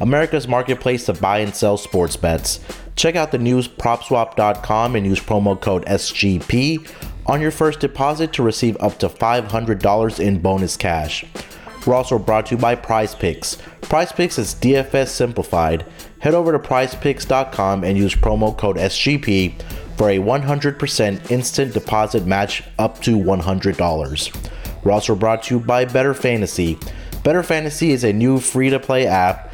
America's marketplace to buy and sell sports bets. Check out the news propswap.com and use promo code SGP on your first deposit to receive up to $500 in bonus cash. We're also brought to you by Prize Picks. Prize Picks is DFS simplified. Head over to prizepicks.com and use promo code SGP for a 100% instant deposit match up to $100. We're also brought to you by Bettor Fantasy. Bettor Fantasy is a new free to play app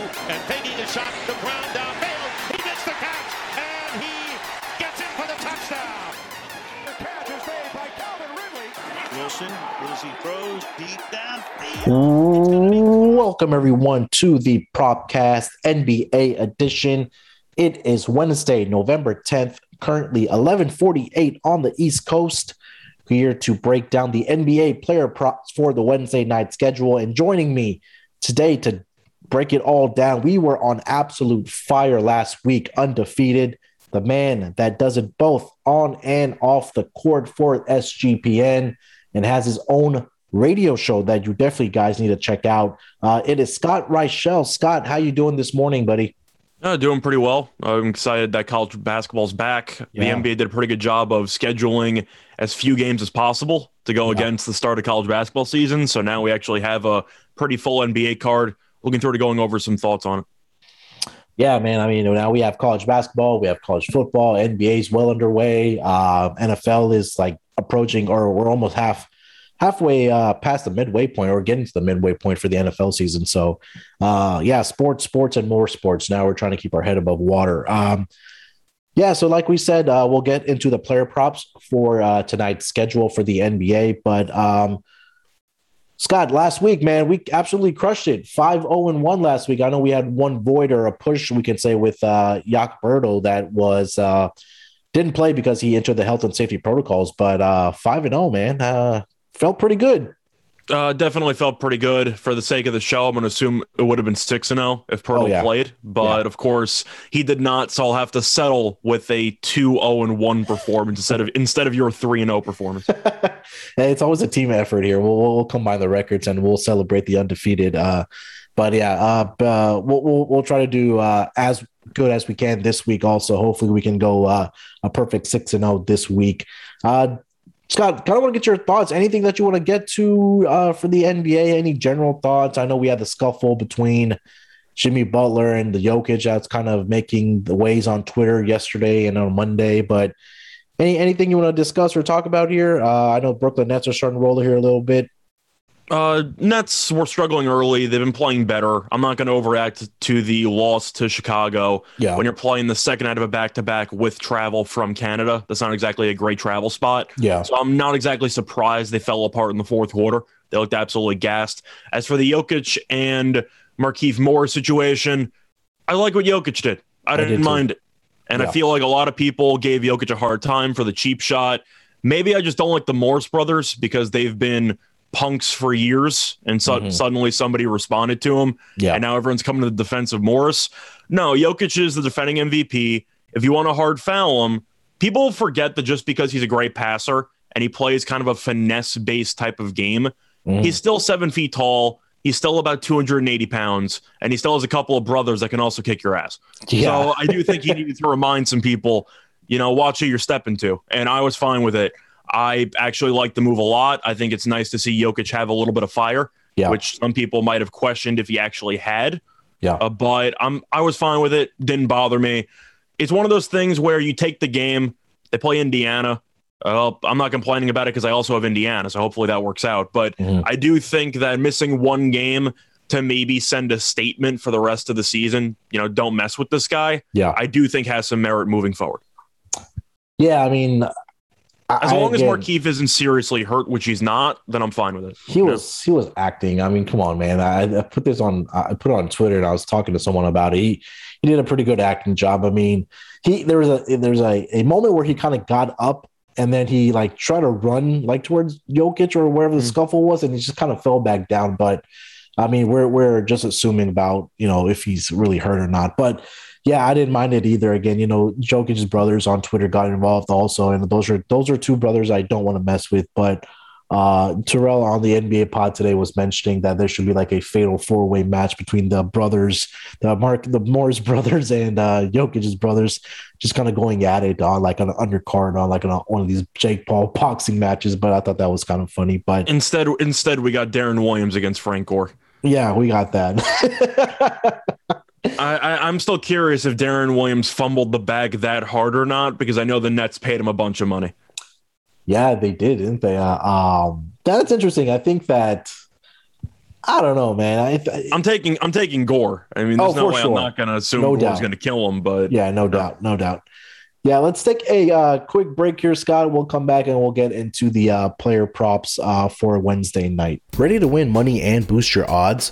Wilson, throws deep downfield. Welcome everyone to the Propcast NBA edition. It is Wednesday, November 10th, currently 11:48 on the East Coast. Here to break down the NBA player props for the Wednesday night schedule and joining me today to break it all down. We were on absolute fire last week, undefeated. The man that does it both on and off the court for SGPN and has his own radio show that you definitely guys need to check out. Uh, it is Scott Reichel. Scott, how you doing this morning, buddy? Uh, doing pretty well. I'm excited that college basketball's back. Yeah. The NBA did a pretty good job of scheduling as few games as possible to go Yeah. against the start of college basketball season. So now we actually have a pretty full NBA card. Looking forward to going over some thoughts on it. Yeah, man. I mean, now we have college basketball, we have college football, NBA is well underway. Uh, NFL is like approaching, or we're almost half halfway uh, past the midway point, or getting to the midway point for the NFL season. So, uh, yeah, sports, sports, and more sports. Now we're trying to keep our head above water. Um, yeah, so like we said, uh, we'll get into the player props for uh, tonight's schedule for the NBA, but um, Scott, last week, man, we absolutely crushed it. 5 0 and 1 last week. I know we had one void or a push, we can say, with uh, Yak Berto that was uh, didn't play because he entered the health and safety protocols, but uh, 5 and 0, man, uh, felt pretty good. Uh, definitely felt pretty good for the sake of the show. I'm going to assume it would have been 6 and 0 if Poeltl Oh, yeah. played. But Yeah. of course, he did not. So I'll have to settle with a 2 0 and 1 performance instead of instead of your 3 and 0 performance. Hey, it's always a team effort here. We'll, we'll combine the records and we'll celebrate the undefeated. Uh, but yeah, uh, uh, we'll, we'll we'll try to do uh, as good as we can this week. Also, hopefully, we can go uh, a perfect six and zero this week. Uh, Scott, kind of want to get your thoughts. Anything that you want to get to uh, for the NBA? Any general thoughts? I know we had the scuffle between Jimmy Butler and the Jokic that's kind of making the ways on Twitter yesterday and on Monday. But any anything you want to discuss or talk about here? Uh, I know Brooklyn Nets are starting to roll here a little bit. Uh, Nets were struggling early. They've been playing better. I'm not going to overreact to the loss to Chicago. Yeah. When you're playing the second night of a back to back with travel from Canada, that's not exactly a great travel spot. Yeah. So I'm not exactly surprised they fell apart in the fourth quarter. They looked absolutely gassed. As for the Jokic and Markieff Morris situation, I like what Jokic did. I, did didn't too. mind it. And Yeah. I feel like a lot of people gave Jokic a hard time for the cheap shot. Maybe I just don't like the Morris brothers because they've been punks for years and so- Mhm. suddenly somebody responded to him Yeah. and now everyone's coming to the defense of Morris. No, Jokic is the defending MVP. If you want to hard foul him, people forget that just because he's a great passer and he plays kind of a finesse based type of game, Mhm. He's still seven feet tall. He's still about 280 pounds, and he still has a couple of brothers that can also kick your ass. Yeah. So I do think he needed to remind some people, you know, watch who you're stepping to. And I was fine with it. I actually like the move a lot. I think it's nice to see Jokic have a little bit of fire, Yeah. which some people might have questioned if he actually had. Yeah. Uh, but I'm I was fine with it. Didn't bother me. It's one of those things where you take the game. They play Indiana. Uh, I'm not complaining about it because I also have Indiana, so hopefully that works out. But Mhm. I do think that missing one game to maybe send a statement for the rest of the season, you know, don't mess with this guy. Yeah. I do think has some merit moving forward. Yeah. I mean, As I- long as again, Markieff isn't seriously hurt, which he's not, then I'm fine with it. he was he was acting. I mean, come on, man. I, I put this on I put it on Twitter and I was talking to someone about it. He he did a pretty good acting job. I mean, he there was a there was a, a moment where he kind of got up and then he like tried to run like towards Jokic or wherever the Mhm. scuffle was, and he just kind of fell back down. But I mean, we're we're just assuming about you know if he's really hurt or not. But yeah, I didn't mind it either. Again, you know, Jokic's brothers on Twitter got involved also, and those are those are two brothers I don't want to mess with. But uh, Terrell on the NBA pod today was mentioning that there should be like a fatal four way match between the brothers, the Mark, the Morris brothers, and uh, Jokic's brothers, just kind of going at it on like an undercard on like on one of these Jake Paul boxing matches. But I thought that was kind of funny. But Instead, instead we got Deron Williams against Frank Gore. yeah, we got that. I, I, I'm still curious if Deron Williams fumbled the bag that hard or not, because I know the Nets paid him a bunch of money. Yeah, they did, didn't they? Uh, um, that's interesting. I think that I don't know, man. I, I'm taking I'm taking Gore. I mean, there's Oh, no way sure. I'm not going to assume No Gore's going to kill him, but yeah, no doubt, no doubt. Yeah, let's take a uh, quick break here, Scott. We'll come back and we'll get into the uh, player props uh, for Wednesday night. Ready to win money and boost your odds?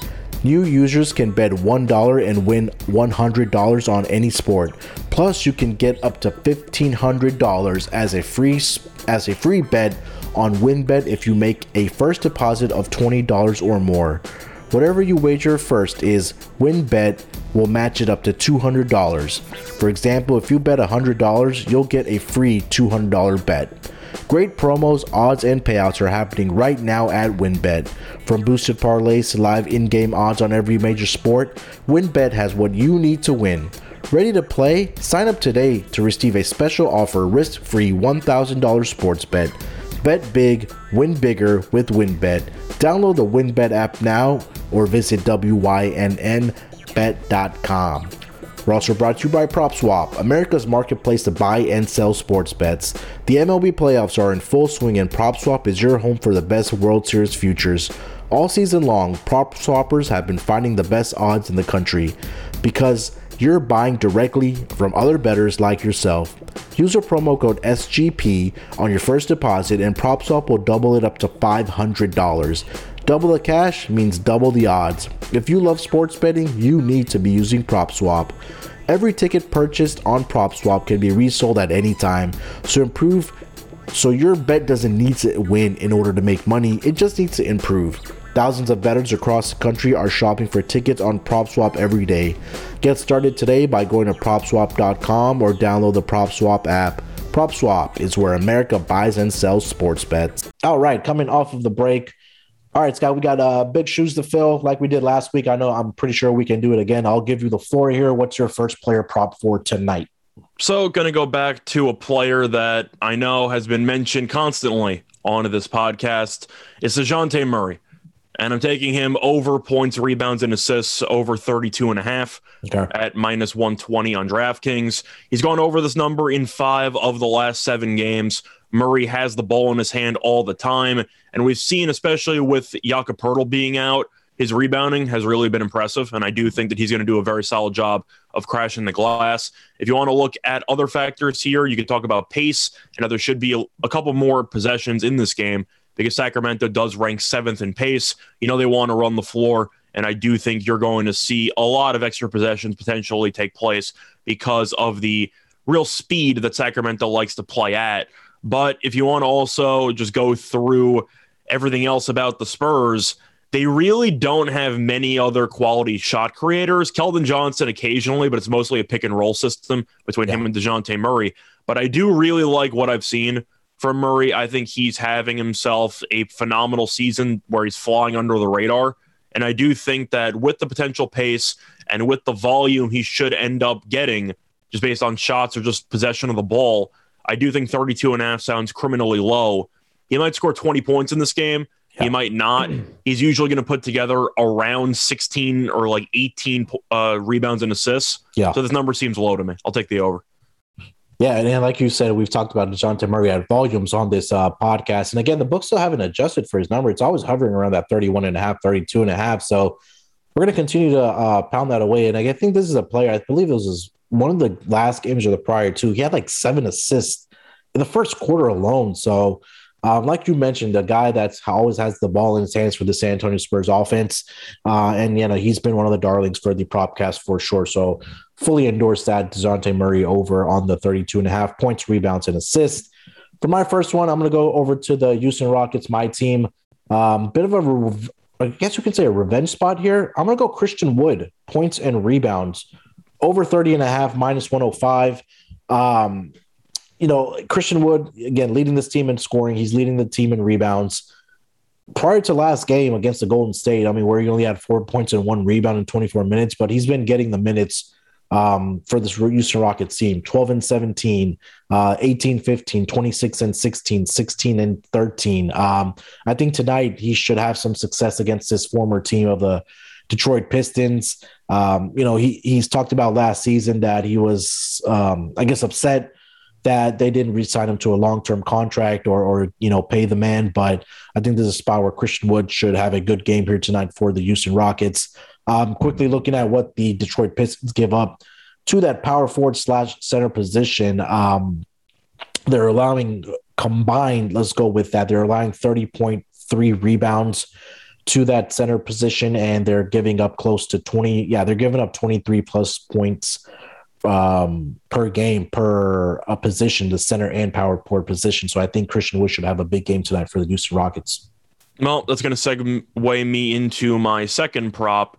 New users can bet $1 and win $100 on any sport. Plus, you can get up to $1500 as a free as a free bet on WynnBET if you make a first deposit of $20 or more. Whatever you wager first is WynnBET will match it up to $200. For example, if you bet $100, you'll get a free $200 bet. Great promos, odds, and payouts are happening right now at WynnBET. From boosted parlays to live in game odds on every major sport, WynnBET has what you need to win. Ready to play? Sign up today to receive a special offer risk free $1,000 sports bet. Bet big, win bigger with WynnBET. Download the WynnBET app now or visit WYNNBet.com. We're also brought to you by PropSwap, America's marketplace to buy and sell sports bets. The MLB playoffs are in full swing, and PropSwap is your home for the best World Series futures. All season long, prop swappers have been finding the best odds in the country because you're buying directly from other bettors like yourself. Use our promo code SGP on your first deposit, and PropSwap will double it up to $500. Double the cash means double the odds. If you love sports betting, you need to be using PropSwap. Every ticket purchased on PropSwap can be resold at any time, so improve so your bet doesn't need to win in order to make money, it just needs to improve. Thousands of bettors across the country are shopping for tickets on PropSwap every day. Get started today by going to propswap.com or download the PropSwap app. PropSwap is where America buys and sells sports bets. All right, coming off of the break. All right, Scott, we got uh, big shoes to fill like we did last week. I know I'm pretty sure we can do it again. I'll give you the floor here. What's your first player prop for tonight? So, going to go back to a player that I know has been mentioned constantly on this podcast. It's DeJounte Murray. And I'm taking him over points, rebounds, and assists over 32 and a half Okay. at minus 120 on DraftKings. He's gone over this number in five of the last seven games. Murray has the ball in his hand all the time. And we've seen, especially with Jakob Poeltl being out, his rebounding has really been impressive. And I do think that he's going to do a very solid job of crashing the glass. If you want to look at other factors here, you can talk about pace. Know, there should be a, a couple more possessions in this game because Sacramento does rank seventh in pace. You know, they want to run the floor And I do think you're going to see a lot of extra possessions potentially take place because of the real speed that Sacramento likes to play at. But if you want to also just go through everything else about the Spurs, they really don't have many other quality shot creators. Keldon Johnson occasionally, but it's mostly a pick and roll system between yeah. him and DeJounte Murray. But I do really like what I've seen from Murray. I think he's having himself a phenomenal season where he's flying under the radar. And I do think that with the potential pace and with the volume he should end up getting, just based on shots or just possession of the ball, I do think 32 and a half sounds criminally low. He might score 20 points in this game. Yeah. He might not. He's usually going to put together around 16 or like 18 uh, rebounds and assists. Yeah. So this number seems low to me. I'll take the over. Yeah, and, and like you said, we've talked about DeJounte Murray at volumes on this uh, podcast. And again, the book still haven't adjusted for his number. It's always hovering around that 31 and a half, 32 and a half. So we're going to continue to uh, pound that away. And I think this is a player, I believe it was one of the last games of the prior two. He had like seven assists in the first quarter alone. So um, like you mentioned, a guy that's always has the ball in his hands for the San Antonio Spurs offense, uh, and you know he's been one of the darlings for the propcast for sure. So fully endorse that Dejounte Murray over on the 32 and a half points, rebounds, and assists. For my first one, I'm going to go over to the Houston Rockets, my team. Um, bit of a, I guess you can say a revenge spot here. I'm going to go Christian Wood, points and rebounds, over 30 and a half, minus 105. Um, you know, Christian Wood, again, leading this team in scoring. He's leading the team in rebounds. Prior to last game against the Golden State, I mean, where he only had four points and one rebound in 24 minutes, but he's been getting the minutes um, for this Houston Rockets team 12 and 17, uh, 18, 15, 26 and 16, 16 and 13. Um, I think tonight he should have some success against his former team of the Detroit Pistons. Um, you know, he he's talked about last season that he was, um, I guess, upset that they didn't re-sign him to a long-term contract or, or you know pay the man. But I think there's a spot where Christian Wood should have a good game here tonight for the Houston Rockets. Um, quickly looking at what the Detroit Pistons give up to that power forward slash center position. Um, they're allowing combined. Let's go with that. They're allowing 30.3 rebounds to that center position, and they're giving up close to 20. Yeah, they're giving up 23 plus points um, per game per a position, the center and power forward position. So I think Christian Wood should have a big game tonight for the Houston Rockets. Well, that's going to segue me into my second prop,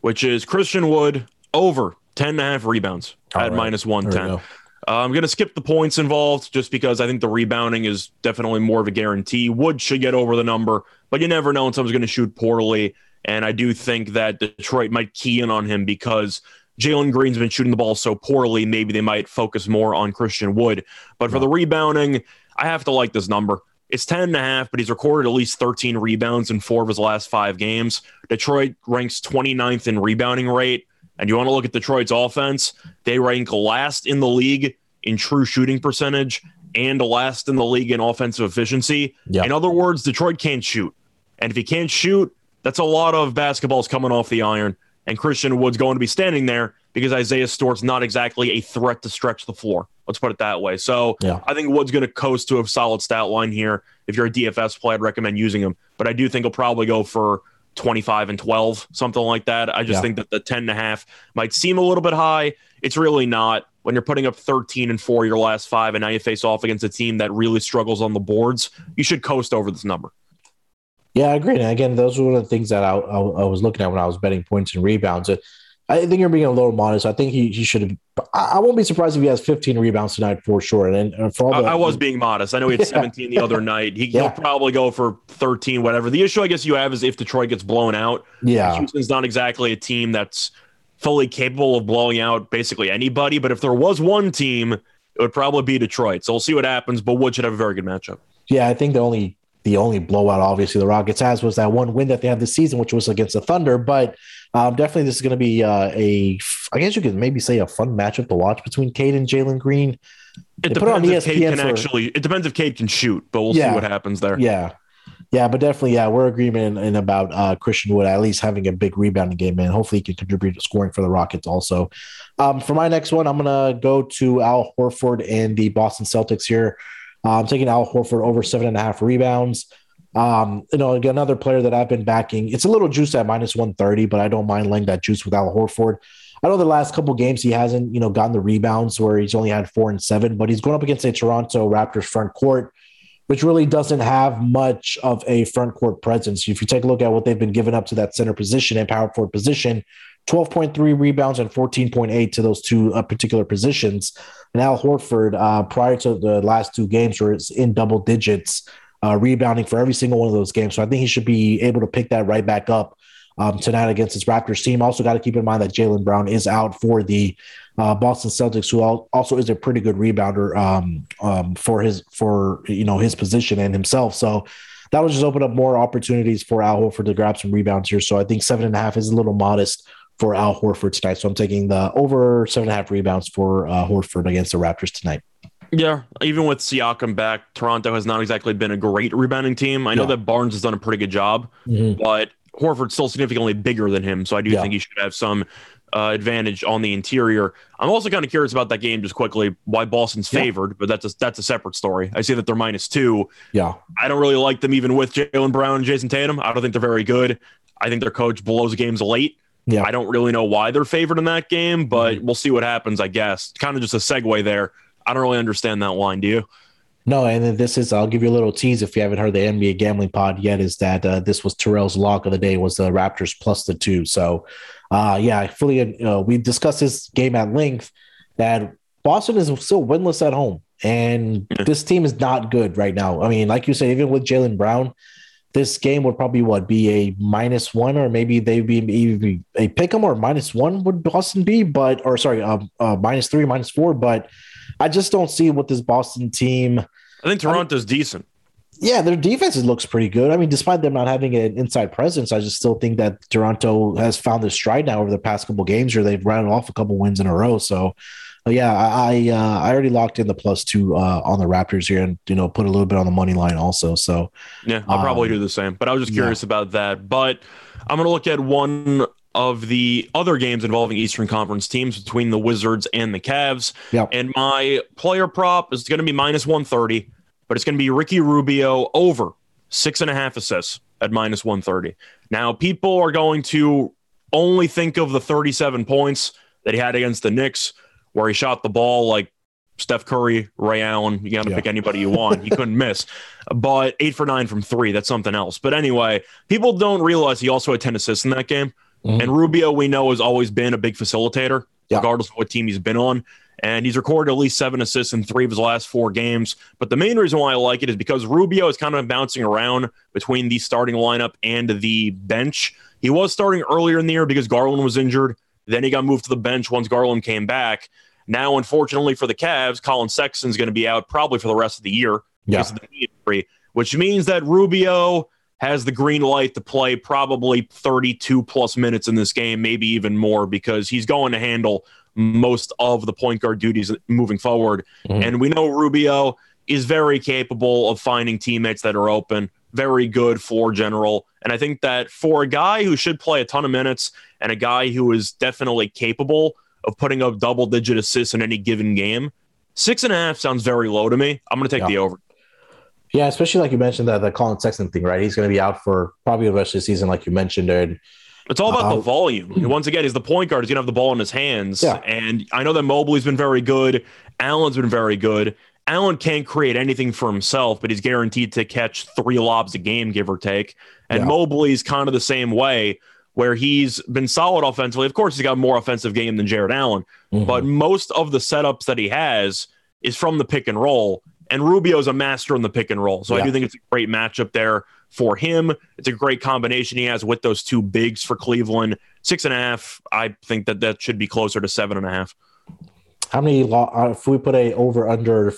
which is Christian Wood over 10 and a half rebounds All at right. minus 110. Uh, I'm going to skip the points involved just because I think the rebounding is definitely more of a guarantee. Wood should get over the number, but you never know when someone's going to shoot poorly. And I do think that Detroit might key in on him because Jalen Green's been shooting the ball so poorly, maybe they might focus more on Christian Wood. But for the rebounding, I have to like this number. It's 10 and a half, but he's recorded at least 13 rebounds in four of his last five games. Detroit ranks 29th in rebounding rate. And you want to look at Detroit's offense, they rank last in the league in true shooting percentage and last in the league in offensive efficiency. In other words, Detroit can't shoot. And if he can't shoot, that's a lot of basketballs coming off the iron and Christian Wood's going to be standing there because Isaiah Stewart's not exactly a threat to stretch the floor. Let's put it that way. So yeah. I think Wood's going to coast to a solid stat line here. If you're a DFS player, I'd recommend using him. But I do think he'll probably go for 25 and 12, something like that. I just yeah. think that the 10 and a half might seem a little bit high. It's really not. When you're putting up 13 and four your last five, and now you face off against a team that really struggles on the boards, you should coast over this number. Yeah, I agree. And again, those were one of the things that I, I, I, was looking at when I was betting points and rebounds. I think you're being a little modest. I think he, he should have. I, won't be surprised if he has 15 rebounds tonight for sure. And, and for all the, I, was being modest. I know he had 17 the other night. He, will probably go for 13, whatever. The issue I guess you have is if Detroit gets blown out. Yeah, Houston's not exactly a team that's fully capable of blowing out basically anybody. But if there was one team, it would probably be Detroit. So we'll see what happens. But Wood should have a very good matchup. Yeah, I think the only the only blowout, obviously, the Rockets has was that one win that they had this season, which was against the Thunder. But um, definitely, this is going to be uh, a, I guess you could maybe say a fun matchup to watch between Cade and Jalen Green. It depends if Cade can for, actually. It depends if Cade can shoot, but we'll yeah, see what happens there. Yeah, yeah, but definitely, yeah, we're agreement in, in about uh, Christian Wood at least having a big rebounding game, and hopefully he can contribute to scoring for the Rockets also. Um, for my next one, I'm gonna go to Al Horford and the Boston Celtics here. I'm taking Al Horford over seven and a half rebounds. Um, you know, another player that I've been backing. It's a little juice at minus 130, but I don't mind laying that juice with Al Horford. I know the last couple games he hasn't, you know, gotten the rebounds where he's only had four and seven, but he's going up against a Toronto Raptors front court, which really doesn't have much of a front court presence. If you take a look at what they've been giving up to that center position and power forward position, 12.3 rebounds and 14.8 to those two uh, particular positions. And Al Horford, uh, prior to the last two games, was in double digits uh, rebounding for every single one of those games. So I think he should be able to pick that right back up um, tonight against this Raptors team. Also, got to keep in mind that Jaylen Brown is out for the uh, Boston Celtics, who also is a pretty good rebounder um, um, for his for you know his position and himself. So that will just open up more opportunities for Al Horford to grab some rebounds here. So I think seven and a half is a little modest for Al Horford tonight. So I'm taking the over seven and a half rebounds for uh, Horford against the Raptors tonight. Yeah, even with Siakam back, Toronto has not exactly been a great rebounding team. I know yeah. that Barnes has done a pretty good job, mm-hmm. but Horford's still significantly bigger than him, so I do yeah. think he should have some uh, advantage on the interior. I'm also kind of curious about that game, just quickly, why Boston's yeah. favored, but that's a, that's a separate story. I see that they're minus two. Yeah, I don't really like them even with Jaylen Brown and Jayson Tatum. I don't think they're very good. I think their coach blows games late. Yeah. I don't really know why they're favored in that game, but mm-hmm. we'll see what happens, I guess. Kind of just a segue there. I don't really understand that line. Do you? No, and then this is I'll give you a little tease if you haven't heard the NBA gambling pod yet. Is that uh, this was Terrell's lock of the day was the Raptors plus the two. So, uh, yeah, I fully uh, we discussed this game at length. That Boston is still winless at home, and this team is not good right now. I mean, like you said, even with Jaylen Brown, this game would probably what be a minus one, or maybe they'd be maybe a pick 'em or minus one would Boston be, but or sorry, um, uh, minus three, minus four, but I just don't see what this Boston team. I think Toronto's I mean, decent. Yeah, their defense looks pretty good. I mean, despite them not having an inside presence, I just still think that Toronto has found their stride now over the past couple games, or they've run off a couple wins in a row. So, yeah, I uh, I already locked in the plus two uh, on the Raptors here, and you know put a little bit on the money line also. So, yeah, I'll um, probably do the same. But I was just curious yeah. about that. But I'm going to look at one of the other games involving Eastern Conference teams between the Wizards and the Cavs. Yep. And my player prop is going to be minus 130, but it's going to be Ricky Rubio over six and a half assists at minus 130. Now, people are going to only think of the 37 points that he had against the Knicks, where he shot the ball like Steph Curry, Ray Allen. You got to yeah. pick anybody you want. He couldn't miss. But eight for nine from three, that's something else. But anyway, people don't realize he also had 10 assists in that game. Mm-hmm. And Rubio, we know, has always been a big facilitator, yeah. regardless of what team he's been on. And he's recorded at least seven assists in three of his last four games. But the main reason why I like it is because Rubio is kind of bouncing around between the starting lineup and the bench. He was starting earlier in the year because Garland was injured. Then he got moved to the bench once Garland came back. Now, unfortunately for the Cavs, Collin Sexton's going to be out probably for the rest of the year yeah. because of the injury, which means that Rubio has the green light to play probably 32 plus minutes in this game, maybe even more, because he's going to handle most of the point guard duties moving forward. Mm-hmm. And we know Rubio is very capable of finding teammates that are open, very good for general. And I think that for a guy who should play a ton of minutes and a guy who is definitely capable of putting up double digit assists in any given game, six and a half sounds very low to me. I'm going to take yeah. the over. Yeah, especially like you mentioned that the Collin Sexton thing, right? He's going to be out for probably the rest of the season, like you mentioned. It's all about uh, the volume. Once again, he's the point guard. He's going to have the ball in his hands. Yeah. And I know that Mobley's been very good. Allen's been very good. Allen can't create anything for himself, but he's guaranteed to catch three lobs a game, give or take. And yeah. Mobley's kind of the same way, where he's been solid offensively. Of course, he's got more offensive game than Jarrett Allen, mm-hmm. but most of the setups that he has is from the pick and roll. And Rubio's a master in the pick and roll. So yeah. I do think it's a great matchup there for him. It's a great combination he has with those two bigs for Cleveland. Six and a half. I think that that should be closer to seven and a half. How many, uh, if we put a over under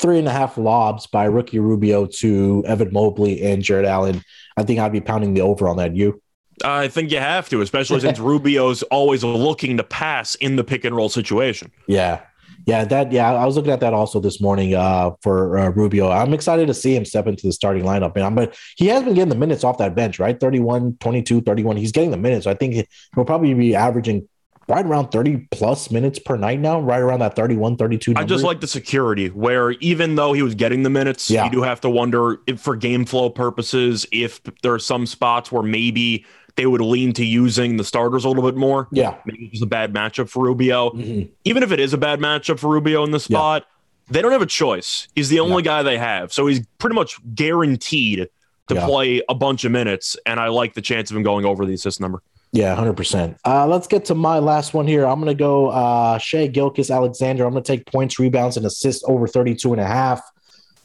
three and a half lobs by Ricky Rubio to Evan Mobley and Jarrett Allen, I think I'd be pounding the over on that. You? I think you have to, especially since Rubio's always looking to pass in the pick and roll situation. Yeah. Yeah, that yeah, I was looking at that also this morning uh, for uh, Rubio. I'm excited to see him step into the starting lineup. And I'm, but he has been getting the minutes off that bench, right? 31, 22, 31. He's getting the minutes. I think he'll probably be averaging right around 30 plus minutes per night now, right around that 31, 32. I just like the security where even though he was getting the minutes, Yeah. you do have to wonder if for game flow purposes, if there are some spots where maybe they would lean to using the starters a little bit more. yeah. Maybe it's a bad matchup for Rubio. Mhm. Even if it is a bad matchup for Rubio in this Yeah. spot, they don't have a choice. He's the only guy they have. So he's pretty much guaranteed to Yeah. play a bunch of minutes. And I like the chance of him going over the assist number. Yeah, 100%. Uh, let's get to my last one here. I'm going to go uh, Shai Gilgeous-Alexander. I'm going to take points, rebounds, and assists over 32 and a half.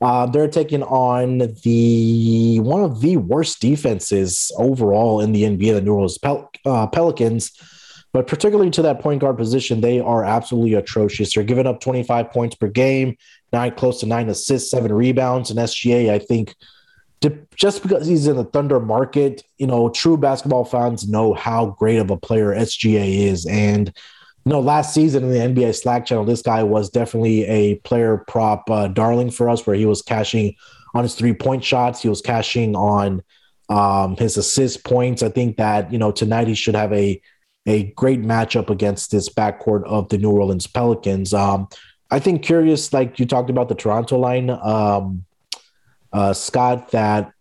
Uh, they're taking on the one of the worst defenses overall in the NBA, the New Orleans Pel- uh, Pelicans. But particularly to that point guard position, they are absolutely atrocious. They're giving up 25 points per game, nine close to nine assists, seven rebounds. And SGA, I think, just because he's in the Thunder market, you know, true basketball fans know how great of a player SGA is. And, know, last season in the NBA Slack channel, this guy was definitely a player prop uh, darling for us, where he was cashing on his three point shots, he was cashing on um, his assist points. I think that, you know, tonight he should have a a great matchup against this backcourt of the New Orleans Pelicans. Um, I think curious, like you talked about the Toronto line. Um, uh, Scott, that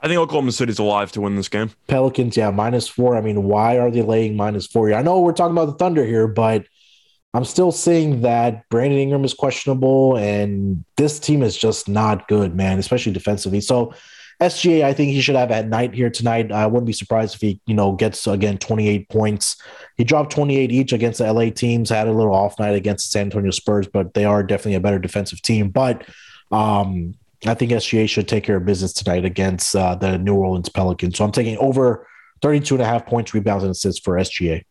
I think Oklahoma City's alive to win this game. Pelicans, yeah, minus four. I mean, why are they laying minus four? I know we're talking about the Thunder here, but I'm still seeing that Brandon Ingram is questionable, and this team is just not good, man, especially defensively. So, SGA, I think he should have at night here tonight. I wouldn't be surprised if he, you know, gets again 28 points. He dropped 28 each against the LA teams, had a little off night against the San Antonio Spurs, but they are definitely a better defensive team. But um, I think SGA should take care of business tonight against uh, the New Orleans Pelicans. So I'm taking over 32 and a half points, rebounds, and assists for SGA.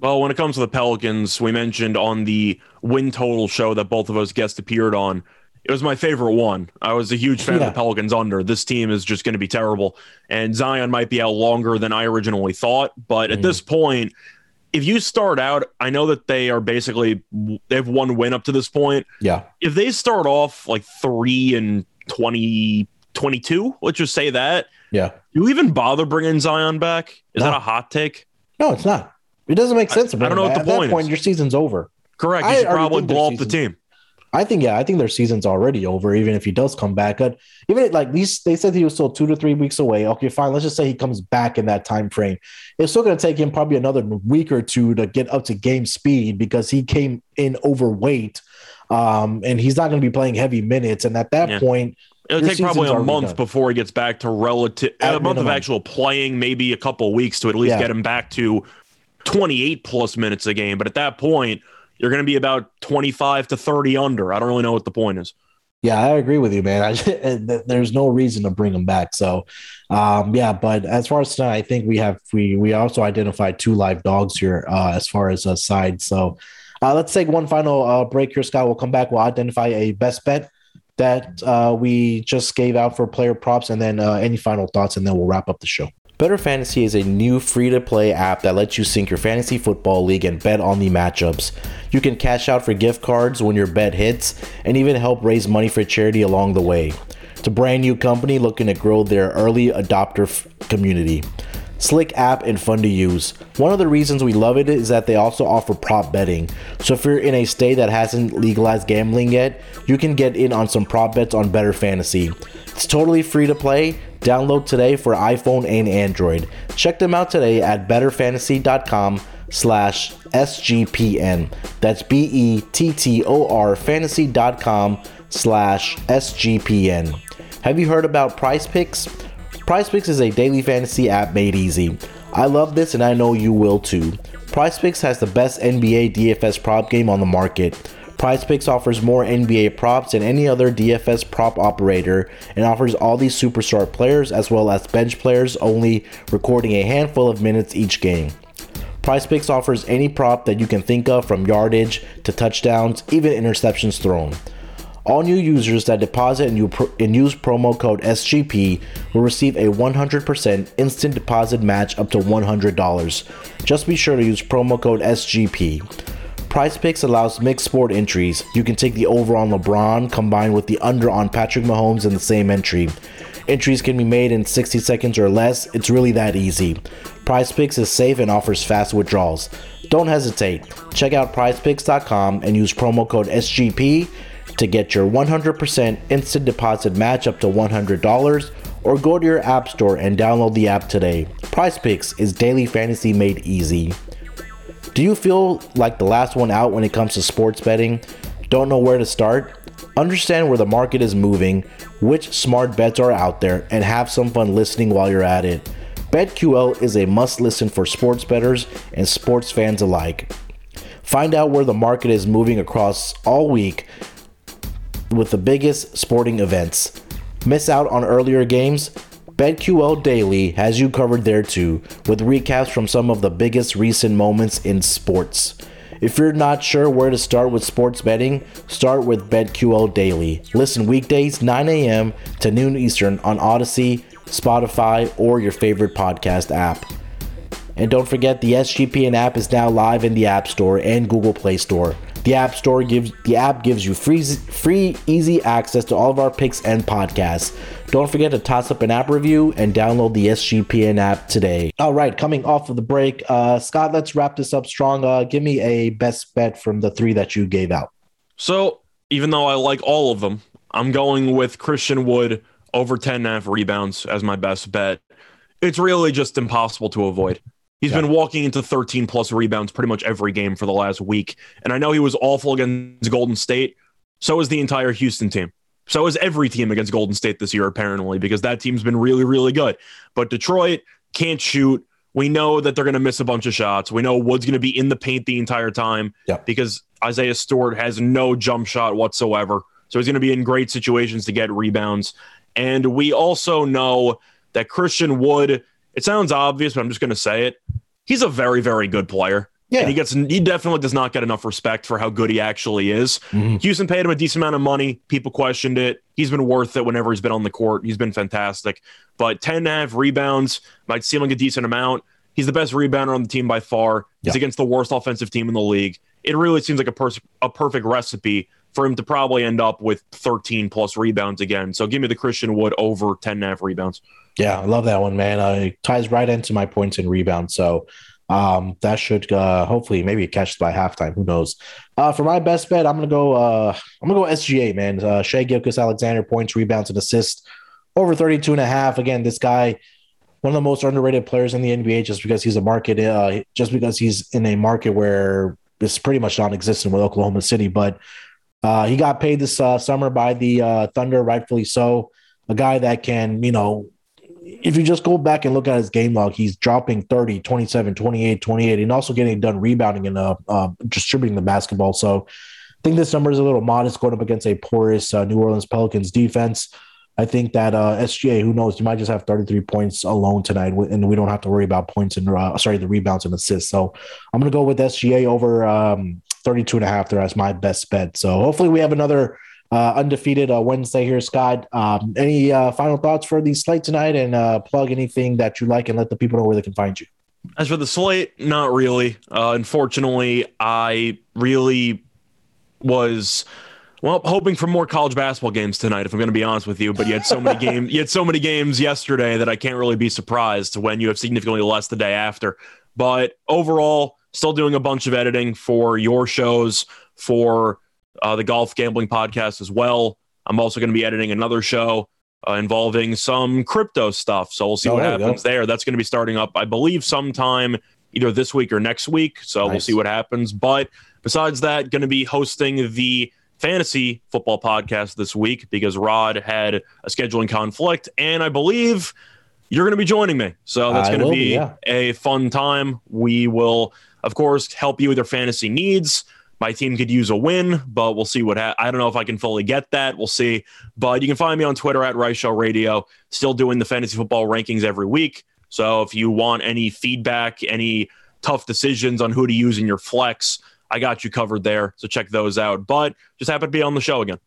Well, when it comes to the Pelicans, we mentioned on the win total show that both of us guests appeared on. It was my favorite one. I was a huge fan Yeah. of the Pelicans under. This team is just going to be terrible. And Zion might be out longer than I originally thought. But at Mm. this point, if you start out, I know that they are basically, they have one win up to this point. Yeah. If they start off like three and 20, 22, let's just say that, Yeah. do you even bother bringing Zion back? Is No. that a hot take? No, it's not. It doesn't make sense. to I don't know him what back. the At point that point, is. your season's over. Correct. I You should probably blow up the team. I think, yeah, I think their season's already over, even if he does come back. Uh, even like these, they said he was still two to three weeks away. Okay, fine. Let's just say he comes back in that time frame. It's still going to take him probably another week or two to get up to game speed because he came in overweight, um, and he's not going to be playing heavy minutes. And at that Yeah. point, It'll take probably a month done. before he gets back to relative At a month of actual playing, maybe a couple weeks to at least Yeah. get him back to 28 plus minutes a game. But at that point, you're going to be about 25 to 30 under. I don't really know what the point is. Yeah, I agree with you, man. I, there's no reason to bring him back. So, um, yeah. But as far as tonight, I think we have we we also identified two live dogs here uh, as far as a side. So, uh, let's take one final uh, break here, Scott. We'll come back. We'll identify a best bet that uh, we just gave out for player props, and then uh, any final thoughts, and then we'll wrap up the show. Bettor Fantasy is a new free to play app that lets you sync your fantasy football league and bet on the matchups. You can cash out for gift cards when your bet hits and even help raise money for charity along the way. It's a brand new company looking to grow their early adopter f- community. Slick app and fun to use. One of the reasons we love it is that they also offer prop betting. So if you're in a state that hasn't legalized gambling yet, you can get in on some prop bets on Bettor Fantasy. It's totally free to play. Download today for iPhone and Android. Check them out today at bettorfantasy.com slash SGPN. That's B-E-T-T-O-R fantasy.com slash SGPN. Have you heard about Prize Picks? Prize Picks is a daily fantasy app made easy. I love this and I know you will too. Prize Picks has the best NBA DFS prop game on the market. Prize Picks offers more NBA props than any other DFS prop operator and offers all these superstar players as well as bench players, only recording a handful of minutes each game. Prize Picks offers any prop that you can think of from yardage to touchdowns, even interceptions thrown. All new users that deposit and, use promo code SGP will receive a 100% instant deposit match up to $100. Just be sure to use promo code SGP. Prize Picks allows mixed sport entries. You can take the over on LeBron combined with the under on Patrick Mahomes in the same entry. Entries can be made in 60 seconds or less. It's really that easy. Prize Picks is safe and offers fast withdrawals. Don't hesitate. Check out prizepicks.com and use promo code SGP to get your 100% instant deposit match up to $100 or go to your app store and download the app today. Prize Picks is daily fantasy made easy. Do you feel like the last one out when it comes to sports betting? Don't know where to start? Understand where the market is moving, which smart bets are out there, and have some fun listening while you're at it. BetQL is a must listen for sports bettors and sports fans alike. Find out where the market is moving across all week with the biggest sporting events. Miss out on earlier games? BetQL Daily has you covered there too, with recaps from some of the biggest recent moments in sports. If you're not sure where to start with sports betting, start with BetQL Daily. Listen weekdays 9 a.m. to noon Eastern on Audacy, Spotify, or your favorite podcast app. And don't forget the SGPN app is now live in the App Store and Google Play Store. The App Store gives the app gives you free free easy access to all of our picks and podcasts. Don't forget to toss up an app review and download the SGPN app today. All right, coming off of the break, uh, Scott, let's wrap this up strong. Uh, give me a best bet from the three that you gave out. So even though I like all of them, I'm going with Christian Wood over 10 and a half rebounds as my best bet. It's really just impossible to avoid. He's yeah. been walking into 13 plus rebounds pretty much every game for the last week. And I know he was awful against Golden State. So is the entire Houston team. So is every team against Golden State this year, apparently, because that team's been really, really good. But Detroit can't shoot. We know that they're going to miss a bunch of shots. We know Wood's going to be in the paint the entire time yeah. because Isaiah Stewart has no jump shot whatsoever. So he's going to be in great situations to get rebounds. And we also know that Christian Wood it sounds obvious, but I'm just going to say it. He's a very, very good player. Yeah. And he gets he definitely does not get enough respect for how good he actually is. Mm-hmm. Houston paid him a decent amount of money. People questioned it. He's been worth it whenever he's been on the court. He's been fantastic. But 10 and a half rebounds might seem like a decent amount. He's the best rebounder on the team by far. He's yeah. against the worst offensive team in the league. It really seems like a, pers- a perfect recipe for him to probably end up with 13 plus rebounds again. So give me the Christian Wood over 10 and a half rebounds. Yeah, I love that one, man. Uh, it ties right into my points and rebounds. So um, that should uh, hopefully maybe catch by halftime. Who knows? Uh, for my best bet, I'm gonna go. Uh, I'm gonna go SGA, man. Uh, Shai Gilgeous-Alexander points, rebounds, and assists over 32 and a half. Again, this guy, one of the most underrated players in the NBA, just because he's a market, uh, just because he's in a market where it's pretty much non-existent with Oklahoma City. But uh, he got paid this uh, summer by the uh, Thunder, rightfully so. A guy that can, you know, if you just go back and look at his game log, he's dropping 30, 27, 28, 28, and also getting done rebounding and uh, uh, distributing the basketball. So I think this number is a little modest going up against a porous uh, New Orleans Pelicans defense. I think that uh, SGA, who knows, you might just have 33 points alone tonight, and we don't have to worry about points and uh, sorry, the rebounds and assists. So I'm going to go with SGA over um, 32 and a half there as my best bet. So hopefully we have another uh, undefeated uh, Wednesday here, Scott. Um, any uh, final thoughts for the slate tonight and uh, plug anything that you like and let the people know where they can find you? As for the slate, not really. Uh, unfortunately, I really was well hoping for more college basketball games tonight. If I'm going to be honest with you, but you had so many games. You had so many games yesterday that I can't really be surprised when you have significantly less the day after. But overall, still doing a bunch of editing for your shows for uh, the golf gambling podcast as well. I'm also going to be editing another show uh, involving some crypto stuff. So we'll see oh, what happens there. That's going to be starting up, I believe, sometime either this week or next week. So nice. we'll see what happens. But besides that, going to be hosting the fantasy football podcast this week because Rod had a scheduling conflict. And I believe you're going to be joining me. So that's going to be, be yeah. a fun time. We will, of course, help you with your fantasy needs. My team could use a win, but we'll see what ha- I don't know if I can fully get that. We'll see. But you can find me on Twitter at Rice Show Radio, still doing the fantasy football rankings every week. So if you want any feedback, any tough decisions on who to use in your flex, I got you covered there. So check those out. But just happen to be on the show again.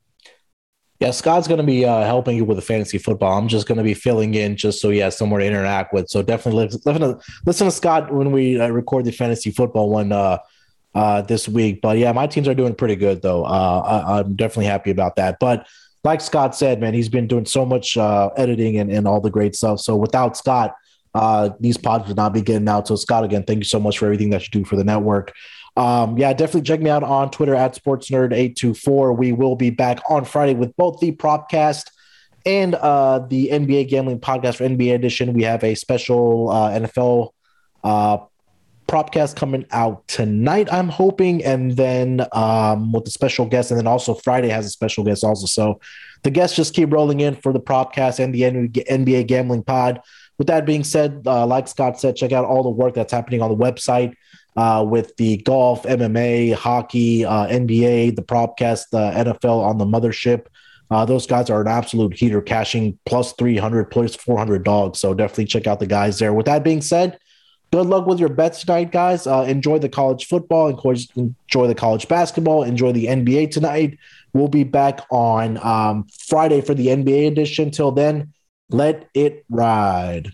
Yeah, Scott's going to be uh, helping you with the fantasy football. I'm just going to be filling in just so he has somewhere to interact with. So definitely listen to, listen to Scott when we uh, record the fantasy football one uh, uh, this week. But yeah, my teams are doing pretty good though. Uh, I, am definitely happy about that. But like Scott said, man, he's been doing so much uh, editing and, and all the great stuff. So without Scott, these pods would not be getting out. So, Scott, again, thank you so much for everything that you do for the network. Um, yeah, definitely check me out on Twitter at SportsNerd824. We will be back on Friday with both the Propcast and uh, the NBA Gambling Podcast for NBA Edition. We have a special uh, NFL uh, Propcast coming out tonight, I'm hoping, and then um, with the special guest, and then also Friday has a special guest also. So the guests just keep rolling in for the Propcast and the NBA Gambling Pod. With that being said, uh, like Scott said, check out all the work that's happening on the website uh, with the golf, MMA, hockey, uh, NBA, the Propcast, the NFL on the mothership. Uh, those guys are an absolute heater, cashing plus 300, plus 400 dogs. So definitely check out the guys there. With that being said, good luck with your bets tonight, guys. Uh, enjoy the college football, enjoy the college basketball, enjoy the NBA tonight. We'll be back on um, Friday for the NBA edition. Till then, let it ride.